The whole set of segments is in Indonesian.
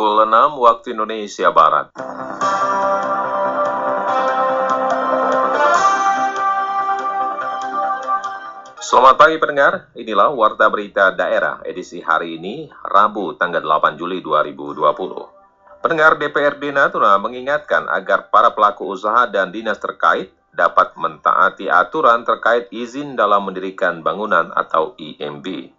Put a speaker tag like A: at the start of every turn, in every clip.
A: pukul 6 waktu Indonesia Barat. Selamat pagi pendengar, inilah Warta Berita Daerah edisi hari ini, Rabu tanggal 8 Juli 2020. Pendengar DPRD Natuna mengingatkan agar para pelaku usaha dan dinas terkait dapat mentaati aturan terkait izin dalam mendirikan bangunan atau IMB.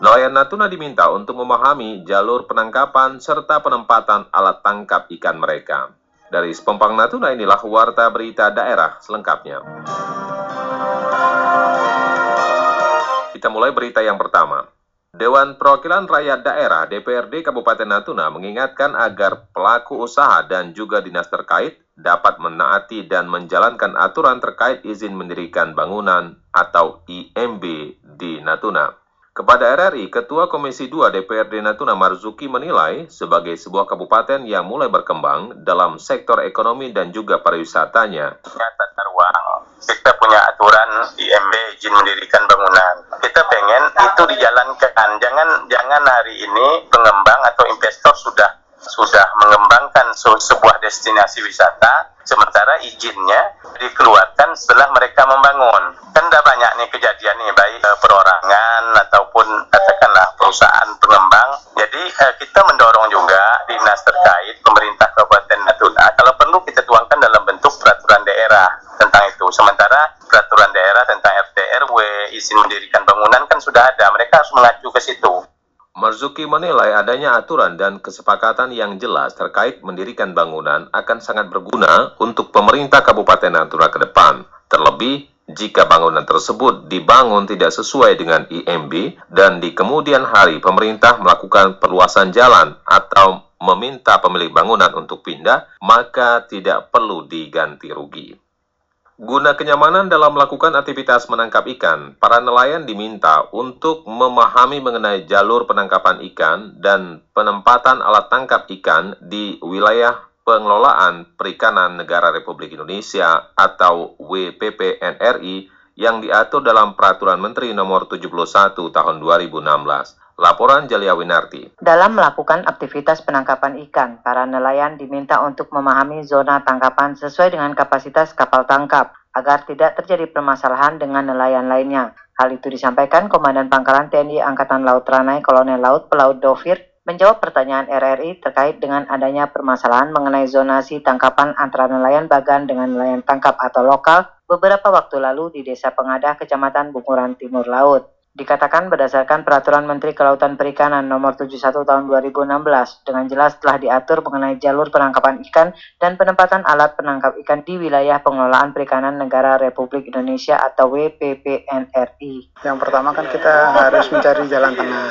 A: Nelayan Natuna diminta untuk memahami jalur penangkapan serta penempatan alat tangkap ikan mereka. Dari Sepompang Natuna inilah Warta Berita Daerah selengkapnya. Kita mulai berita yang pertama. Dewan Perwakilan Rakyat Daerah DPRD Kabupaten Natuna mengingatkan agar pelaku usaha dan juga dinas terkait dapat menaati dan menjalankan aturan terkait izin mendirikan bangunan atau IMB di Natuna. Kepada RRI, Ketua Komisi 2 DPRD Natuna Marzuki menilai sebagai sebuah kabupaten yang mulai berkembang dalam sektor ekonomi dan juga pariwisatanya.
B: Tata ruang, kita punya aturan IMB izin mendirikan bangunan. Kita pengen itu dijalankan. Jangan jangan hari ini pengembang atau investor sudah sudah mengembangkan sebuah destinasi wisata, sementara izinnya dikeluarkan setelah mereka membangun. Kan ada banyak nih kejadian nih, baik eh, perorangan ataupun katakanlah perusahaan pengembang. Jadi eh, kita mendorong juga dinas terkait pemerintah Kabupaten Natuna, kalau perlu kita tuangkan dalam bentuk peraturan daerah tentang itu. Sementara peraturan daerah tentang RT RW, izin mendirikan bangunan kan sudah ada, mereka harus mengacu ke situ.
A: Menilai adanya aturan dan kesepakatan yang jelas terkait mendirikan bangunan akan sangat berguna untuk pemerintah Kabupaten Natuna ke depan. Terlebih, jika bangunan tersebut dibangun tidak sesuai dengan IMB dan di kemudian hari pemerintah melakukan perluasan jalan atau meminta pemilik bangunan untuk pindah, maka tidak perlu diganti rugi. Guna kenyamanan dalam melakukan aktivitas menangkap ikan, para nelayan diminta untuk memahami mengenai jalur penangkapan ikan dan penempatan alat tangkap ikan di wilayah pengelolaan perikanan negara Republik Indonesia atau WPPNRI yang diatur dalam Peraturan Menteri Nomor 71 Tahun 2016. Laporan Jalia Winarti.
C: Dalam melakukan aktivitas penangkapan ikan, para nelayan diminta untuk memahami zona tangkapan sesuai dengan kapasitas kapal tangkap agar tidak terjadi permasalahan dengan nelayan lainnya. Hal itu disampaikan Komandan Pangkalan TNI Angkatan Laut Ranai Kolonel Laut Pelaut Dovir menjawab pertanyaan RRI terkait dengan adanya permasalahan mengenai zonasi tangkapan antara nelayan bagan dengan nelayan tangkap atau lokal beberapa waktu lalu di Desa Pengadah, Kecamatan Bunguran Timur Laut. Dikatakan berdasarkan Peraturan Menteri Kelautan Perikanan Nomor 71 Tahun 2016 dengan jelas telah diatur mengenai jalur penangkapan ikan dan penempatan alat penangkap ikan di wilayah pengelolaan perikanan negara Republik Indonesia atau WPPNRI.
D: Yang pertama kan kita harus mencari jalan tengah.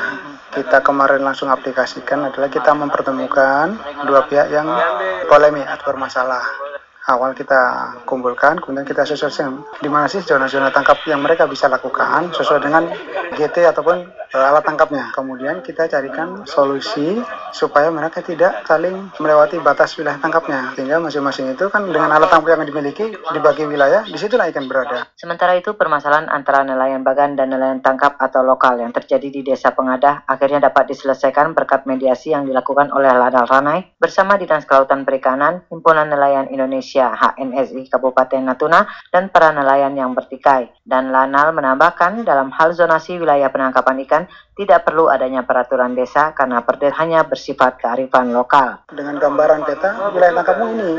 D: Kita kemarin langsung aplikasikan adalah kita mempertemukan dua pihak yang polemik atau bermasalah awal kita kumpulkan, kemudian kita sesuaikan di mana sih zona-zona tangkap yang mereka bisa lakukan sesuai dengan GT ataupun uh, alat tangkapnya. Kemudian kita carikan solusi supaya mereka tidak saling melewati batas wilayah tangkapnya, sehingga masing-masing itu kan dengan alat tangkap yang dimiliki dibagi wilayah, di situlah ikan berada.
C: Sementara itu permasalahan antara nelayan bagan dan nelayan tangkap atau lokal yang terjadi di Desa Pengadah akhirnya dapat diselesaikan berkat mediasi yang dilakukan oleh Ladal Ranai bersama Dinas Kelautan Perikanan, Himpunan Nelayan Indonesia Indonesia HNSI Kabupaten Natuna dan para nelayan yang bertikai. Dan Lanal menambahkan dalam hal zonasi wilayah penangkapan ikan tidak perlu adanya peraturan desa karena perdes hanya bersifat kearifan lokal.
D: Dengan gambaran peta wilayah tangkapmu ini,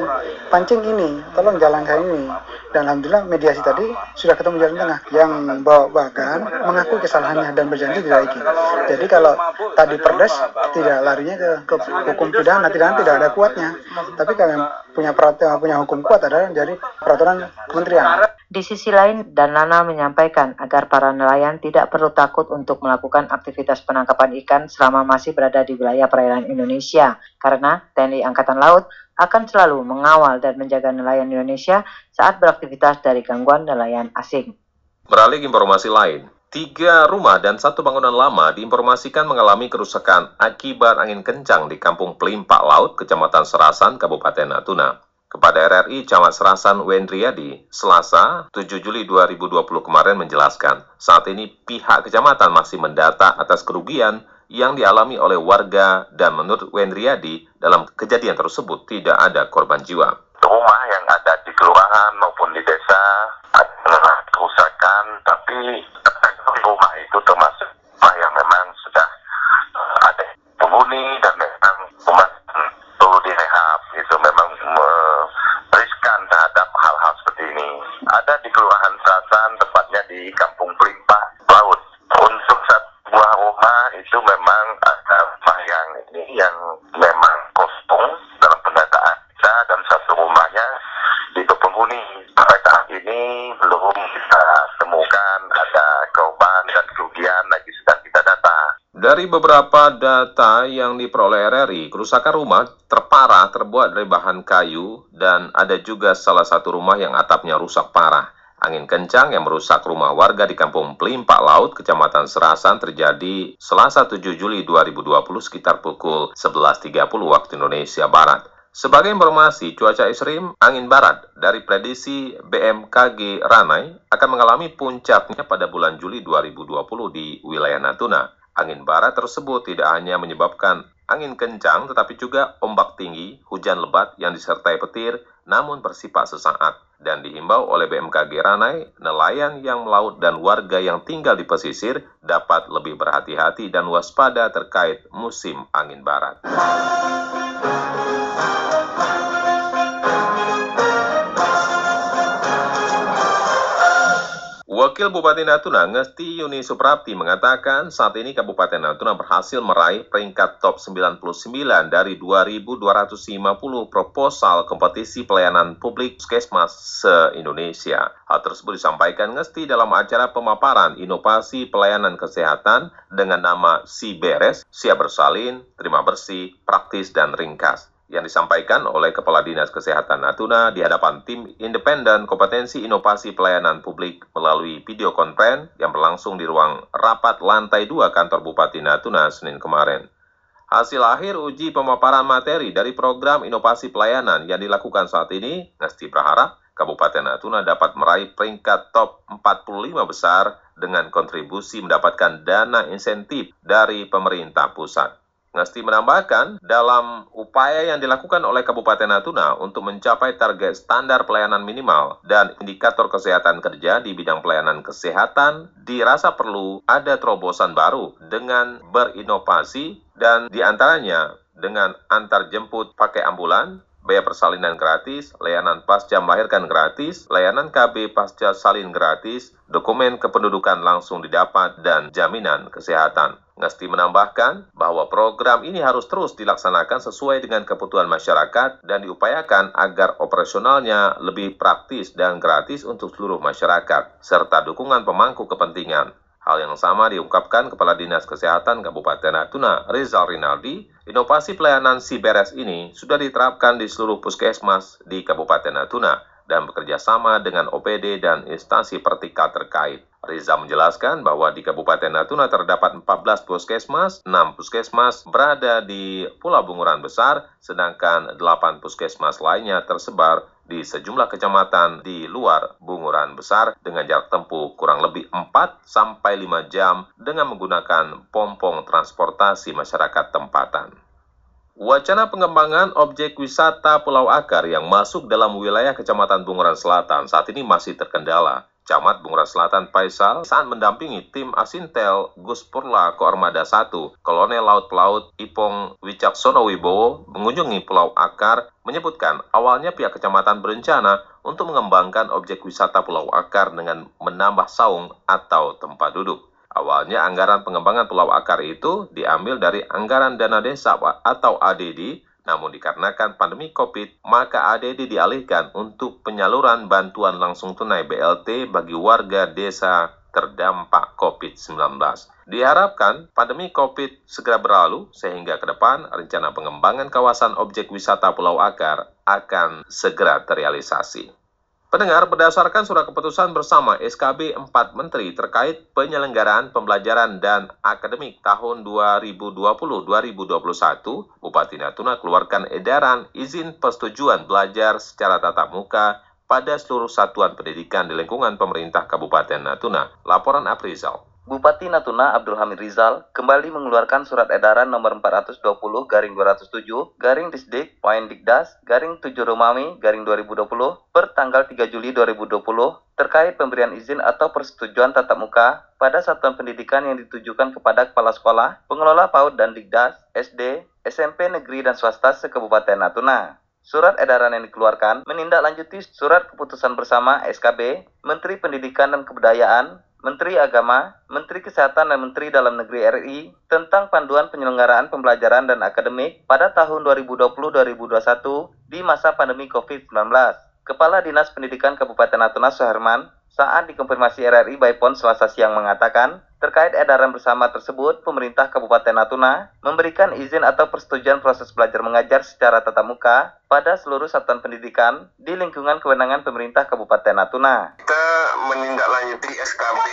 D: pancing ini, tolong jalankan ini. Dan alhamdulillah mediasi tadi sudah ketemu jalan tengah. Yang bawa bagan mengaku kesalahannya dan berjanji lagi. Jadi kalau tadi perdes tidak larinya ke, ke hukum pidana, tidak tidak ada kuatnya. Tapi kalau punya peraturan punya hukum kuat adalah dari peraturan kementerian.
C: Di sisi lain, Dan Lana menyampaikan agar para nelayan tidak perlu takut untuk melakukan aktivitas penangkapan ikan selama masih berada di wilayah perairan Indonesia, karena TNI Angkatan Laut akan selalu mengawal dan menjaga nelayan Indonesia saat beraktivitas dari gangguan nelayan asing.
A: Beralih informasi lain, Tiga rumah dan satu bangunan lama diinformasikan mengalami kerusakan akibat angin kencang di Kampung Pelimpak Laut, Kecamatan Serasan, Kabupaten Natuna. Kepada RRI, Camat Serasan Wendriadi, Selasa 7 Juli 2020 kemarin menjelaskan, saat ini pihak kecamatan masih mendata atas kerugian yang dialami oleh warga dan menurut Wendriadi dalam kejadian tersebut tidak ada korban jiwa.
E: Rumah yang ada di kelurahan maupun di desa ada kerusakan, tapi rumah itu termasuk rumah yang memang sudah uh, ada penghuni dan memang rumah perlu direhab itu memang uh, riskan terhadap hal-hal seperti ini. Ada di kelurahan Sasan, tepatnya di Kampung Pelimpah Laut. Untuk satu buah rumah itu memang ada rumah yang ini yang memang kosong dalam pendataan kita dan satu rumahnya di penghuni. Sampai saat ini belum kita temukan ada korban dan kerugian lagi sedang kita data.
A: Dari beberapa data yang diperoleh RRI, kerusakan rumah terparah terbuat dari bahan kayu dan ada juga salah satu rumah yang atapnya rusak parah. Angin kencang yang merusak rumah warga di Kampung Pelimpak Laut, Kecamatan Serasan terjadi Selasa 7 Juli 2020 sekitar pukul 11.30 waktu Indonesia Barat. Sebagai informasi, cuaca ekstrim angin barat dari prediksi BMKG Ranai akan mengalami puncaknya pada bulan Juli 2020 di wilayah Natuna. Angin barat tersebut tidak hanya menyebabkan angin kencang tetapi juga ombak tinggi, hujan lebat yang disertai petir namun bersifat sesaat dan dihimbau oleh BMKG Ranai, nelayan yang melaut dan warga yang tinggal di pesisir dapat lebih berhati-hati dan waspada terkait musim angin barat. Wakil Bupati Natuna, Ngesti Yuni Suprapti, mengatakan saat ini Kabupaten Natuna berhasil meraih peringkat top 99 dari 2.250 proposal kompetisi pelayanan publik Puskesmas se-Indonesia. Hal tersebut disampaikan Ngesti dalam acara pemaparan inovasi pelayanan kesehatan dengan nama Si Beres, Siap Bersalin, Terima Bersih, Praktis, dan Ringkas yang disampaikan oleh Kepala Dinas Kesehatan Natuna di hadapan tim independen kompetensi inovasi pelayanan publik melalui video konferensi yang berlangsung di ruang rapat lantai 2 kantor Bupati Natuna Senin kemarin. Hasil akhir uji pemaparan materi dari program inovasi pelayanan yang dilakukan saat ini, Ngesti berharap Kabupaten Natuna dapat meraih peringkat top 45 besar dengan kontribusi mendapatkan dana insentif dari pemerintah pusat. Ngesti menambahkan, dalam upaya yang dilakukan oleh Kabupaten Natuna untuk mencapai target standar pelayanan minimal dan indikator kesehatan kerja di bidang pelayanan kesehatan, dirasa perlu ada terobosan baru dengan berinovasi dan di antaranya dengan antar jemput pakai ambulan, biaya persalinan gratis, layanan pasca melahirkan gratis, layanan KB pasca salin gratis, dokumen kependudukan langsung didapat, dan jaminan kesehatan. Ngesti menambahkan bahwa program ini harus terus dilaksanakan sesuai dengan kebutuhan masyarakat dan diupayakan agar operasionalnya lebih praktis dan gratis untuk seluruh masyarakat, serta dukungan pemangku kepentingan. Hal yang sama diungkapkan Kepala Dinas Kesehatan Kabupaten Natuna, Rizal Rinaldi. Inovasi pelayanan Siberes ini sudah diterapkan di seluruh puskesmas di Kabupaten Natuna dan bekerja sama dengan OPD dan instansi vertikal terkait. Riza menjelaskan bahwa di Kabupaten Natuna terdapat 14 puskesmas, 6 puskesmas berada di Pulau Bunguran Besar, sedangkan 8 puskesmas lainnya tersebar di sejumlah kecamatan di luar Bunguran Besar dengan jarak tempuh kurang lebih 4 sampai 5 jam dengan menggunakan pompong transportasi masyarakat tempatan. Wacana pengembangan objek wisata Pulau Akar yang masuk dalam wilayah Kecamatan Bunguran Selatan saat ini masih terkendala. Camat Bunguran Selatan Faisal saat mendampingi tim Asintel Gus Purla Koarmada 1, Kolonel Laut Pelaut Ipong Wicaksono Wibowo mengunjungi Pulau Akar menyebutkan awalnya pihak kecamatan berencana untuk mengembangkan objek wisata Pulau Akar dengan menambah saung atau tempat duduk. Awalnya anggaran pengembangan Pulau Akar itu diambil dari anggaran dana desa atau ADD, namun dikarenakan pandemi COVID, maka ADD dialihkan untuk penyaluran bantuan langsung tunai BLT bagi warga desa terdampak COVID-19. Diharapkan pandemi COVID segera berlalu sehingga ke depan rencana pengembangan kawasan objek wisata Pulau Akar akan segera terrealisasi. Pendengar, berdasarkan surat keputusan bersama SKB 4 Menteri terkait penyelenggaraan pembelajaran dan akademik tahun 2020-2021, Bupati Natuna keluarkan edaran izin persetujuan belajar secara tatap muka pada seluruh satuan pendidikan di lingkungan pemerintah Kabupaten Natuna. Laporan Aprizal.
F: Bupati Natuna Abdul Hamid Rizal kembali mengeluarkan surat edaran nomor 420 garing 207 garing Disdik Poin Dikdas garing 7 Romawi garing 2020 per tanggal 3 Juli 2020 terkait pemberian izin atau persetujuan tatap muka pada satuan pendidikan yang ditujukan kepada kepala sekolah, pengelola PAUD dan Dikdas, SD, SMP negeri dan swasta se-Kabupaten Natuna. Surat edaran yang dikeluarkan menindaklanjuti surat keputusan bersama SKB, Menteri Pendidikan dan Kebudayaan, Menteri Agama, Menteri Kesehatan dan Menteri Dalam Negeri RI tentang panduan penyelenggaraan pembelajaran dan akademik pada tahun 2020-2021 di masa pandemi COVID-19. Kepala Dinas Pendidikan Kabupaten Natuna Suherman saat dikonfirmasi RRI Baipon selasa siang mengatakan Terkait edaran bersama tersebut, pemerintah Kabupaten Natuna memberikan izin atau persetujuan proses belajar mengajar secara tatap muka pada seluruh satuan pendidikan di lingkungan kewenangan pemerintah Kabupaten Natuna.
E: Kita menindaklanjuti SKB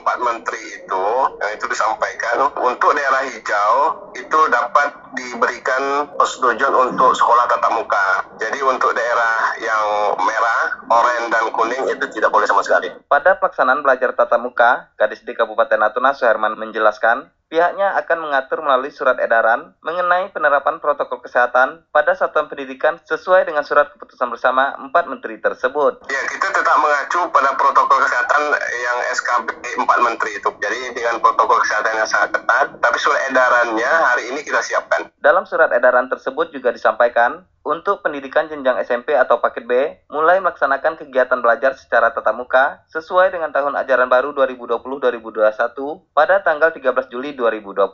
E: 4 Menteri itu, yang itu disampaikan, untuk daerah hijau itu dapat diberikan persetujuan untuk sekolah tatap muka. Jadi untuk daerah yang merah, oranye, dan kuning itu tidak boleh sama sekali.
F: Pada pelaksanaan belajar tatap muka, Kadis di Kabupaten Natuna Suherman menjelaskan, pihaknya akan mengatur melalui surat edaran mengenai penerapan protokol kesehatan pada satuan pendidikan sesuai dengan surat keputusan bersama empat menteri tersebut.
E: Ya, kita tetap mengacu pada protokol kesehatan yang SKB empat menteri itu. Jadi dengan protokol kesehatan yang sangat ketat, tapi surat edarannya hari ini kita siapkan.
F: Dalam surat edaran tersebut juga disampaikan, untuk pendidikan jenjang SMP atau paket B, mulai melaksanakan kegiatan belajar secara tatap muka sesuai dengan tahun ajaran baru 2020-2021 pada tanggal 13 Juli 2020.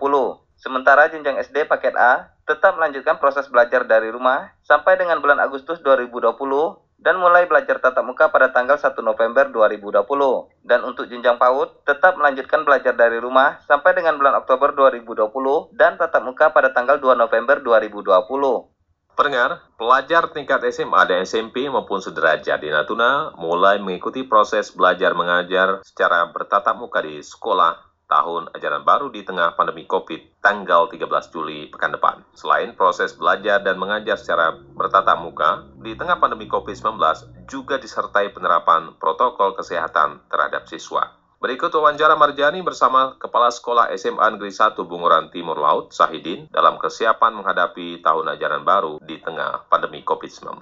F: Sementara jenjang SD paket A tetap melanjutkan proses belajar dari rumah sampai dengan bulan Agustus 2020 dan mulai belajar tatap muka pada tanggal 1 November 2020. Dan untuk jenjang PAUD, tetap melanjutkan belajar dari rumah sampai dengan bulan Oktober 2020 dan tatap muka pada tanggal 2 November 2020.
A: Pendengar, pelajar tingkat SMA dan SMP maupun sederajat di Natuna mulai mengikuti proses belajar mengajar secara bertatap muka di sekolah tahun ajaran baru di tengah pandemi COVID tanggal 13 Juli pekan depan. Selain proses belajar dan mengajar secara bertatap muka, di tengah pandemi COVID-19 juga disertai penerapan protokol kesehatan terhadap siswa. Berikut wawancara Marjani bersama Kepala Sekolah SMA Negeri 1 Bunguran Timur Laut, Sahidin, dalam kesiapan menghadapi tahun ajaran baru di tengah pandemi COVID-19.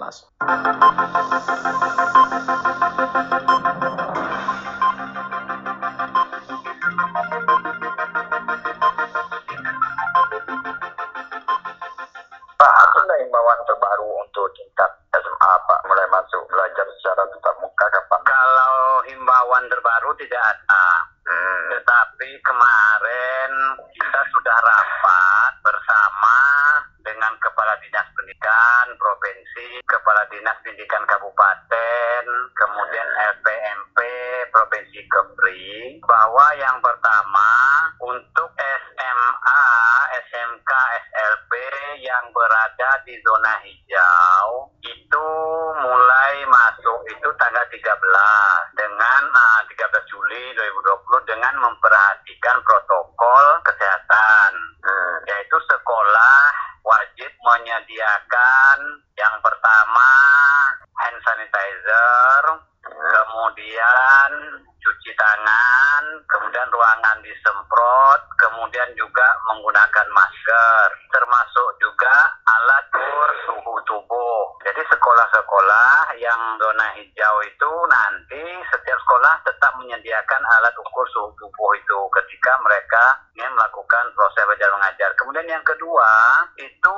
B: 13 Juli 2020 dengan memperhatikan protokol kesehatan hmm. yaitu sekolah wajib menyediakan yang pertama hand sanitizer kemudian cuci tangan, kemudian ruangan disemprot, kemudian juga menggunakan masker, termasuk juga alat ukur suhu tubuh. Jadi sekolah-sekolah yang zona hijau itu nanti setiap sekolah tetap menyediakan alat ukur suhu tubuh itu ketika mereka ingin melakukan proses belajar mengajar. Kemudian yang kedua, itu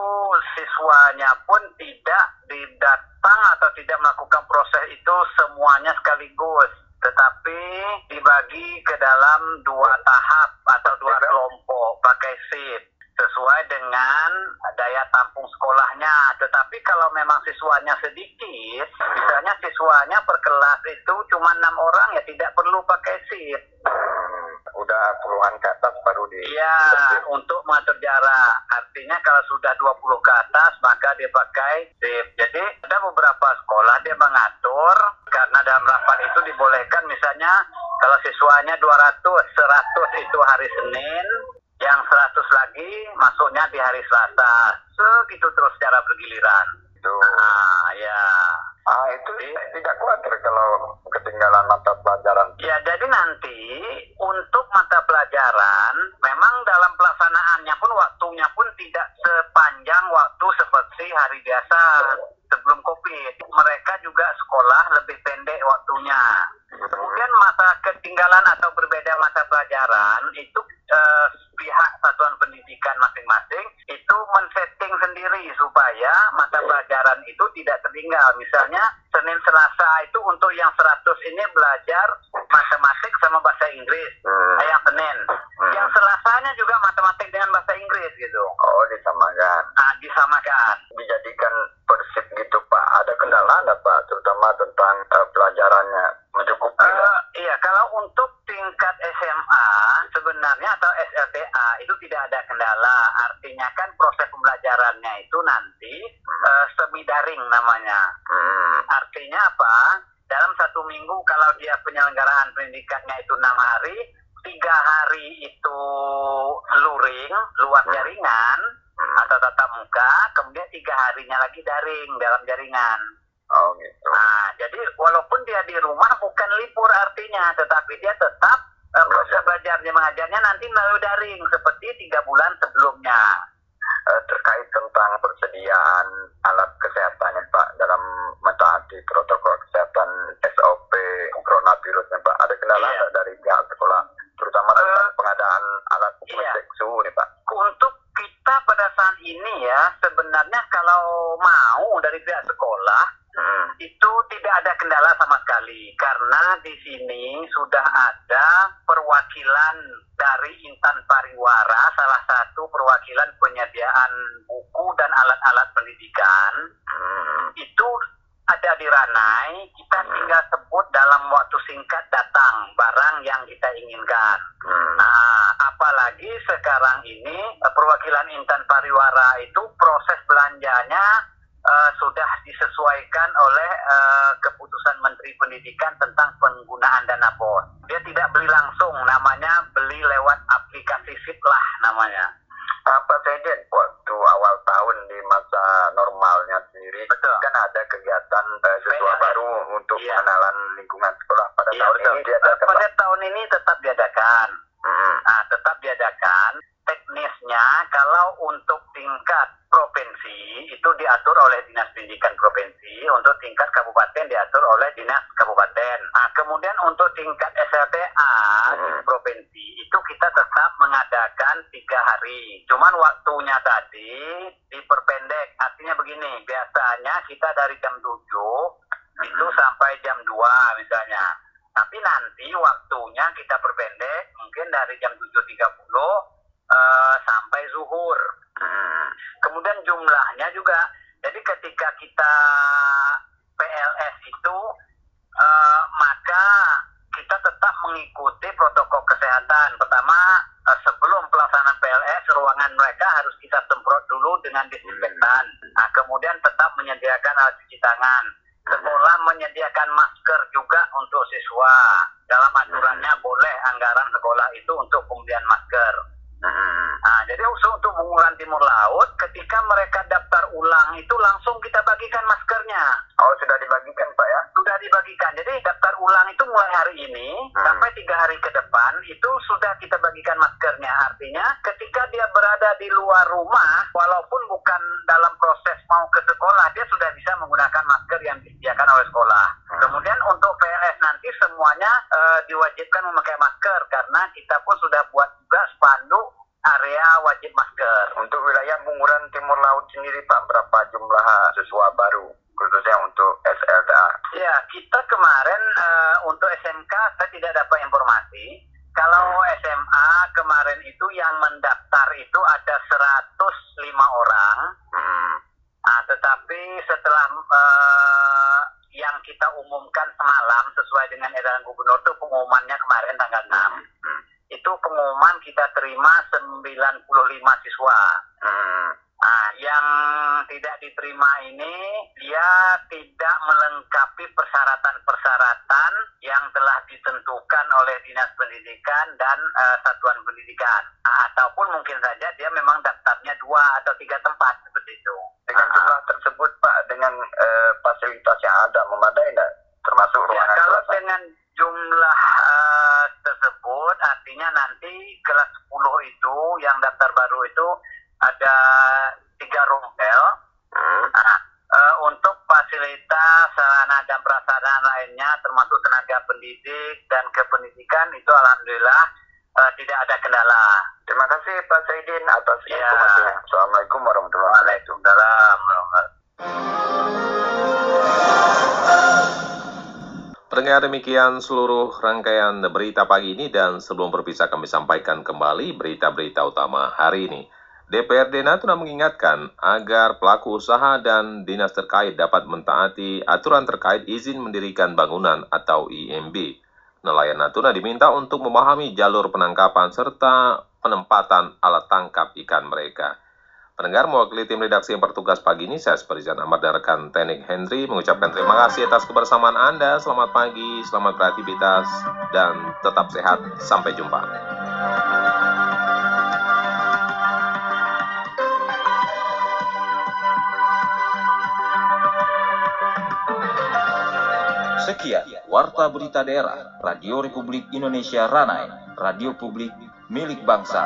B: siswanya pun tidak didatang atau tidak melakukan proses itu semuanya sekaligus tetapi dibagi ke dalam dua tahap atau dua kelompok pakai shift sesuai dengan daya tampung sekolahnya. Tetapi kalau memang siswanya sedikit, misalnya siswanya per kelas itu cuma enam orang ya tidak perlu pakai shift.
E: Udah puluhan ke atas baru di...
B: Iya, untuk mengatur jarak. Artinya kalau sudah 20 ke atas maka dia kalau siswanya 200, 100 itu hari Senin, yang 100 lagi masuknya di hari Selasa. Segitu terus secara bergiliran.
E: Itu.
B: Ah, ya.
E: Ah, itu tidak khawatir kalau ketinggalan mata pelajaran.
B: Ya, jadi nanti untuk mata pelajaran, memang dalam pelaksanaannya pun waktunya pun tidak sepanjang waktu seperti hari biasa sebelum COVID. Mereka juga sekolah lebih pendek waktunya. Kemudian masa ketinggalan atau berbeda mata pelajaran itu eh, pihak satuan pendidikan masing-masing itu men-setting sendiri supaya mata pelajaran itu tidak tertinggal. Misalnya Senin Selasa itu untuk yang 100 ini belajar matematik sama bahasa Inggris.
E: Hmm.
B: Yang Senin.
E: Hmm.
B: Yang Selasanya juga matematik dengan bahasa Inggris gitu.
E: Oh, disamakan.
B: Ah, disamakan.
E: Dijadikan persip gitu, Pak. Ada kendala nggak, Pak? Terutama tentang eh, pelajarannya. Mencukupi nggak?
B: Eh, iya, kalau untuk tingkat SMA sebenarnya atau SLTA itu tidak ada kendala. Artinya kan proses pembelajarannya itu nanti eh, semi daring namanya.
E: Hmm.
B: Artinya apa? Dalam satu minggu kalau dia penyelenggaraan pendidikannya itu enam hari, tiga hari itu luring, luar jaringan atau tatap muka, kemudian tiga harinya lagi daring dalam jaringan.
E: Oh, gitu.
B: Nah, jadi walaupun dia di rumah bukan libur artinya, tetapi dia tetap eh, proses belajarnya mengajarnya nanti melalui daring seperti tiga bulan sebelumnya.
E: Eh, terkait tentang persediaan alat kesehatannya, Pak, dalam mentaati protokol kesehatan SOP coronavirusnya, Pak. Ada kendala
B: Iya.
E: nggak dari pihak sekolah? Terutama tentang
B: Eh,
E: pengadaan alat
B: iya.
E: suhu nih, Pak.
B: Untuk kita pada saat ini ya, sebenarnya kalau mau dari pihak sekolah
E: Hmm.
B: itu tidak ada kendala sama sekali karena di sini sudah ada perwakilan dari Intan Pariwara salah satu perwakilan penyediaan buku dan alat-alat pendidikan
E: Hmm.
B: itu ada di Ranai kita tinggal sebut dalam waktu singkat datang barang yang kita inginkan
E: Hmm.
B: Nah, apalagi sekarang ini eh, perwakilan Intan Pariwara itu proses belanjanya eh, sudah disesuaikan oleh eh, keputusan Menteri Pendidikan tentang penggunaan dana BOS. Dia tidak beli langsung, namanya beli lewat aplikasi Fitlah namanya.
E: Apa saja waktu awal tahun di masa normalnya sendiri
B: Betul.
E: kan ada kegiatan eh, siswa baru untuk
B: Iya.
E: pengenalan lingkungan sekolah pada
B: Iya,
E: tahun ini diadakan
B: pada tahun ini tetap diadakan.
E: Hmm.
B: Nah, tetap diadakan. Teknisnya kalau untuk tingkat provinsi itu diatur oleh Dinas Pendidikan Provinsi, untuk tingkat kabupaten diatur oleh Dinas Kabupaten. Nah, kemudian untuk tingkat SLTA di
E: Hmm.
B: provinsi itu kita tetap mengadakan tiga hari. Cuman waktunya tadi diperpendek. Artinya begini, biasanya kita dari jam 7 itu sampai jam 2 misalnya. Tapi nanti waktunya kita perpendek mungkin dari jam 7.30 eh, sampai zuhur.
E: Hmm.
B: Kemudian jumlahnya juga, jadi ketika kita PLS itu, eh, maka kita tetap mengikuti protokol kesehatan. Pertama, eh, sebelum pelaksanaan PLS, ruangan mereka harus kita semprot dulu dengan disinfektan. Nah, kemudian tetap menyediakan alat cuci tangan. Sekolah menyediakan masker juga untuk siswa. Dalam aturannya boleh anggaran sekolah itu untuk pembelian masker.
E: Hmm.
B: Nah, jadi usul untuk Bunguran Timur Laut, ketika mereka daftar ulang itu langsung kita bagikan maskernya.
E: Oh sudah dibagikan Pak ya?
B: Sudah dibagikan. Jadi daftar ulang itu mulai hari ini
E: Hmm.
B: sampai tiga hari ke depan itu sudah kita bagikan maskernya. Artinya ketika dia berada di luar rumah, walaupun bukan dalam proses mau ke sekolah, dia sudah bisa menggunakan masker yang disediakan oleh sekolah.
E: Hmm.
B: Kemudian untuk PLS nanti semuanya eh, diwajibkan memakai masker karena kita pun sudah buat juga spanduk area wajib masker.
E: Untuk wilayah Bunguran Timur Laut sendiri Pak, berapa jumlah siswa baru khususnya untuk SLTA?
B: Ya, kita kemarin eh, untuk SMK saya tidak dapat informasi. Kalau SMA kemarin itu yang mendaftar itu ada 105 orang.
E: Hmm.
B: Nah, tetapi setelah eh, yang kita umumkan semalam sesuai dengan edaran gubernur itu pengumumannya kemarin tanggal 6. Itu pengumuman kita terima 95 siswa.
E: Hmm.
B: Nah, yang tidak diterima ini dia tidak melengkapi persyaratan-persyaratan yang telah ditentukan oleh Dinas Pendidikan dan eh, Satuan Pendidikan. Nah, ataupun mungkin saja dia memang daftarnya dua atau tiga tempat seperti itu. Dengan jumlah tersebut Pak, dengan uh, fasilitas yang ada memadai enggak? Termasuk ya, ruangan ya, kalau kelas dengan jumlah uh, tersebut artinya nanti kelas 10 itu yang daftar baru itu ada tiga rombel. Hmm. Nah, uh, untuk fasilitas sarana dan prasarana lainnya termasuk tenaga pendidik dan kependidikan itu alhamdulillah uh, tidak ada kendala. Terima kasih Pak Saidin atas ya. informasinya. Assalamualaikum warahmatullahi wabarakatuh. Waalaikumsalam
A: Pendengar demikian seluruh rangkaian berita pagi ini dan sebelum berpisah kami sampaikan kembali berita-berita utama hari ini. DPRD Natuna mengingatkan agar pelaku usaha dan dinas terkait dapat mentaati aturan terkait izin mendirikan bangunan atau IMB. Nelayan Natuna diminta untuk memahami jalur penangkapan serta penempatan alat tangkap ikan mereka. Pendengar mewakili tim redaksi yang bertugas pagi ini, saya Seperizan Ahmad dan rekan Teknik Henry mengucapkan terima kasih atas kebersamaan Anda. Selamat pagi, selamat beraktivitas, dan tetap sehat. Sampai jumpa.
G: Sekian Warta Berita Daerah Radio Republik Indonesia Ranai, radio publik milik bangsa.